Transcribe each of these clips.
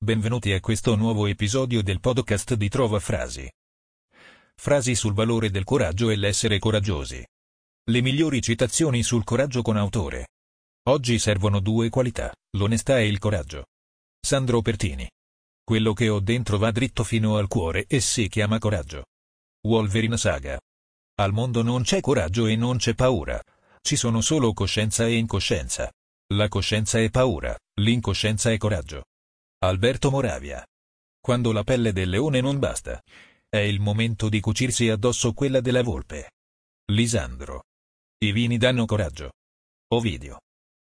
Benvenuti a questo nuovo episodio del podcast di Trova Frasi. Frasi sul valore del coraggio e l'essere coraggiosi. Le migliori citazioni sul coraggio con autore. Oggi servono due qualità, l'onestà e il coraggio. Sandro Pertini. Quello che ho dentro va dritto fino al cuore e si chiama coraggio. Wolverine Saga. Al mondo non c'è coraggio e non c'è paura. Ci sono solo coscienza e incoscienza. La coscienza è paura, l'incoscienza è coraggio. Alberto Moravia. Quando la pelle del leone non basta. È il momento di cucirsi addosso quella della volpe. Lisandro. I vini danno coraggio. Ovidio.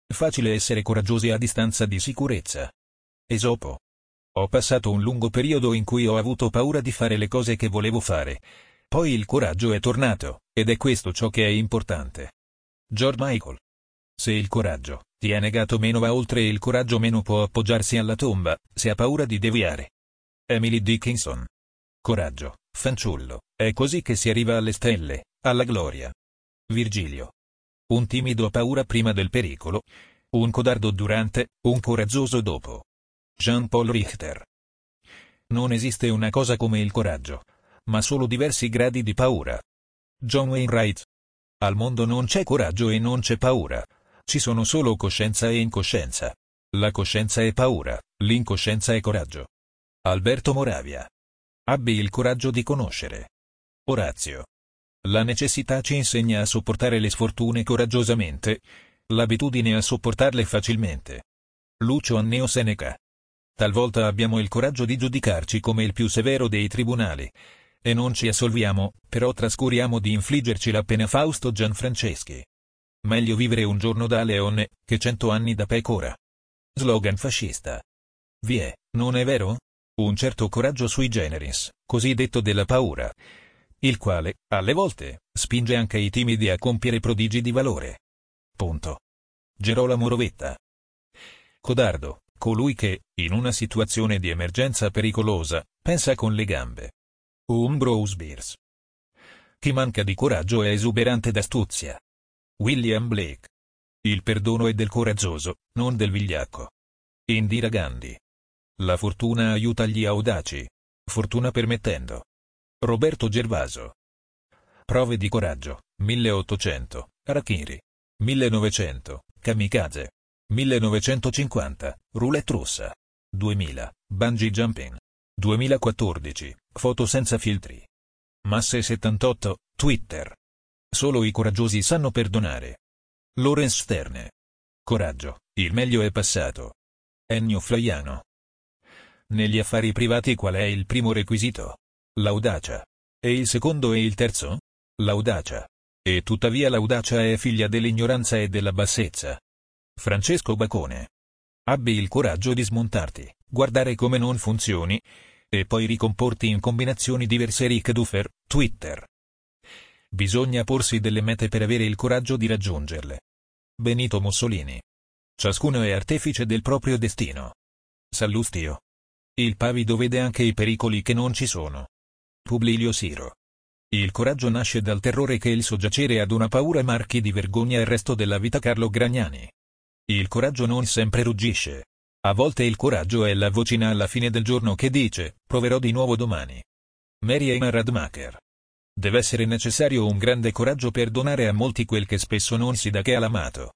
Facile essere coraggiosi a distanza di sicurezza. Esopo. Ho passato un lungo periodo in cui ho avuto paura di fare le cose che volevo fare. Poi il coraggio è tornato, ed è questo ciò che è importante. George Michael. Se il coraggio ti è negato meno va oltre il coraggio meno può appoggiarsi alla tomba, se ha paura di deviare. Emily Dickinson. Coraggio, fanciullo, è così che si arriva alle stelle, alla gloria. Virgilio. Un timido ha paura prima del pericolo, un codardo durante, un coraggioso dopo. Jean-Paul Richter. Non esiste una cosa come il coraggio, ma solo diversi gradi di paura. John Wainwright. Al mondo non c'è coraggio e non c'è paura, ci sono solo coscienza e incoscienza. La coscienza è paura, l'incoscienza è coraggio. Alberto Moravia. Abbi il coraggio di conoscere. Orazio. La necessità ci insegna a sopportare le sfortune coraggiosamente, l'abitudine a sopportarle facilmente. Lucio Anneo Seneca. Talvolta abbiamo il coraggio di giudicarci come il più severo dei tribunali. E non ci assolviamo, però trascuriamo di infliggerci la pena Fausto Gianfranceschi. Meglio vivere un giorno da leone, che cento anni da pecora. Slogan fascista. Vi è, non è vero? Un certo coraggio sui generis, così detto della paura. Il quale, alle volte, spinge anche i timidi a compiere prodigi di valore. Punto. Gerolamo Rovetta. Codardo, colui che, in una situazione di emergenza pericolosa, pensa con le gambe. Umbrose Beers. Chi manca di coraggio è esuberante d'astuzia. William Blake. Il perdono è del coraggioso, non del vigliacco. Indira Gandhi. La fortuna aiuta gli audaci. Fortuna permettendo. Roberto Gervaso. Prove di coraggio, 1800, Arachiri. 1900, Kamikaze. 1950, Roulette russa. 2000, Bungee jumping. 2014, foto senza filtri. Masse 78, Twitter. Solo i coraggiosi sanno perdonare. Lorenz Sterne. Coraggio, il meglio è passato. Ennio Flaiano. Negli affari privati qual è il primo requisito? L'audacia. E il secondo e il terzo? L'audacia. E tuttavia l'audacia è figlia dell'ignoranza e della bassezza. Francesco Bacone. Abbi il coraggio di smontarti, guardare come non funzioni, e poi ricomporti in combinazioni diverse Rick Duffer, Twitter. Bisogna porsi delle mete per avere il coraggio di raggiungerle. Benito Mussolini. Ciascuno è artefice del proprio destino. Sallustio. Il pavido vede anche i pericoli che non ci sono. Publilio Siro. Il coraggio nasce dal terrore che il soggiacere ad una paura marchi di vergogna il resto della vita Carlo Gragnani. Il coraggio non sempre ruggisce. A volte il coraggio è la vocina alla fine del giorno che dice, proverò di nuovo domani. Mary Emma Radmacher. Deve essere necessario un grande coraggio per donare a molti quel che spesso non si dà che all'amato.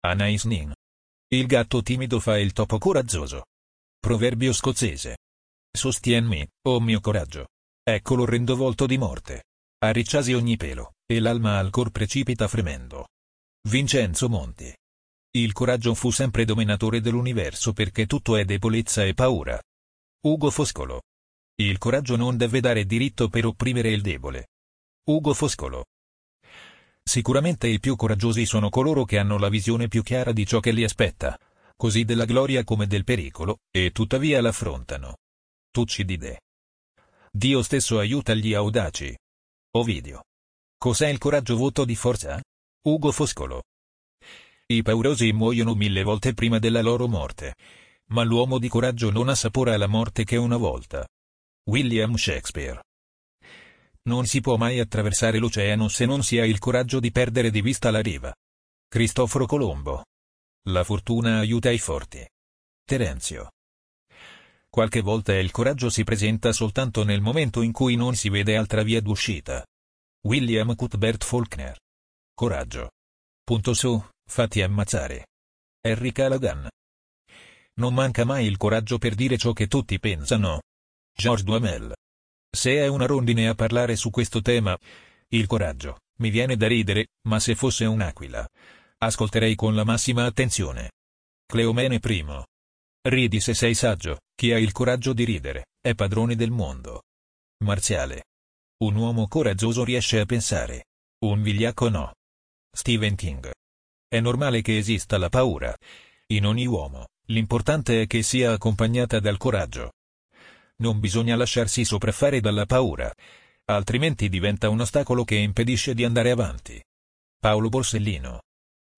Anais Nin. Il gatto timido fa il topo coraggioso. Proverbio scozzese. Sostienmi, oh mio coraggio. Ecco l'orrendo volto di morte. Arricciasi ogni pelo, e l'alma al cor precipita fremendo. Vincenzo Monti. Il coraggio fu sempre dominatore dell'universo perché tutto è debolezza e paura. Ugo Foscolo. Il coraggio non deve dare diritto per opprimere il debole. Ugo Foscolo. Sicuramente i più coraggiosi sono coloro che hanno la visione più chiara di ciò che li aspetta, così della gloria come del pericolo, e tuttavia l'affrontano. Tuccidide. Dio stesso aiuta gli audaci. Ovidio. Cos'è il coraggio voto di forza? Ugo Foscolo. I paurosi muoiono mille volte prima della loro morte. Ma l'uomo di coraggio non assapora la morte che una volta. William Shakespeare. Non si può mai attraversare l'oceano se non si ha il coraggio di perdere di vista la riva. Cristoforo Colombo. La fortuna aiuta i forti. Terenzio. Qualche volta il coraggio si presenta soltanto nel momento in cui non si vede altra via d'uscita. William Cuthbert Faulkner. Coraggio. Punto su, fatti ammazzare. Harry Callaghan. Non manca mai il coraggio per dire ciò che tutti pensano. George Duhamel. Se è una rondine a parlare su questo tema, il coraggio, mi viene da ridere, ma se fosse un'aquila, ascolterei con la massima attenzione. Cleomene I. Ridi se sei saggio, chi ha il coraggio di ridere, è padrone del mondo. Marziale. Un uomo coraggioso riesce a pensare. Un vigliacco no. Stephen King. È normale che esista la paura. In ogni uomo, l'importante è che sia accompagnata dal coraggio. Non bisogna lasciarsi sopraffare dalla paura, altrimenti diventa un ostacolo che impedisce di andare avanti. Paolo Borsellino.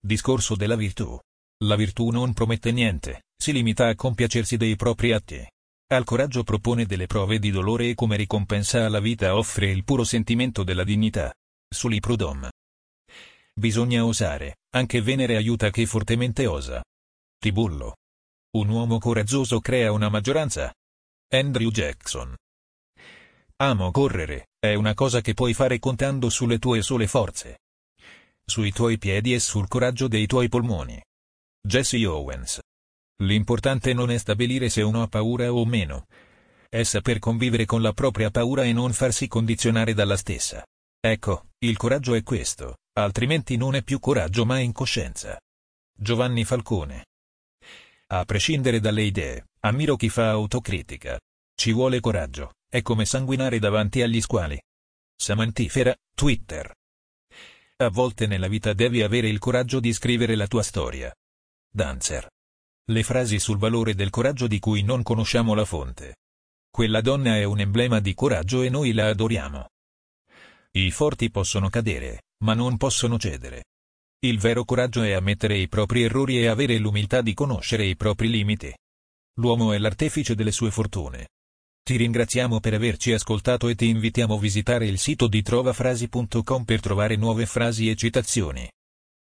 Discorso della virtù. La virtù non promette niente, si limita a compiacersi dei propri atti. Al coraggio propone delle prove di dolore e come ricompensa alla vita offre il puro sentimento della dignità. Suli Prudhomme. Bisogna osare, anche Venere aiuta chi fortemente osa. Tibullo. Un uomo coraggioso crea una maggioranza. Andrew Jackson. Amo correre, è una cosa che puoi fare contando sulle tue sole forze. Sui tuoi piedi e sul coraggio dei tuoi polmoni. Jesse Owens. L'importante non è stabilire se uno ha paura o meno. È saper convivere con la propria paura e non farsi condizionare dalla stessa. Ecco, il coraggio è questo, altrimenti non è più coraggio ma incoscienza. Giovanni Falcone. A prescindere dalle idee, ammiro chi fa autocritica. Ci vuole coraggio, è come sanguinare davanti agli squali. Samantifera, Twitter. A volte nella vita devi avere il coraggio di scrivere la tua storia. Dancer. Le frasi sul valore del coraggio di cui non conosciamo la fonte. Quella donna è un emblema di coraggio e noi la adoriamo. I forti possono cadere, ma non possono cedere. Il vero coraggio è ammettere i propri errori e avere l'umiltà di conoscere i propri limiti. L'uomo è l'artefice delle sue fortune. Ti ringraziamo per averci ascoltato e ti invitiamo a visitare il sito di trovafrasi.com per trovare nuove frasi e citazioni.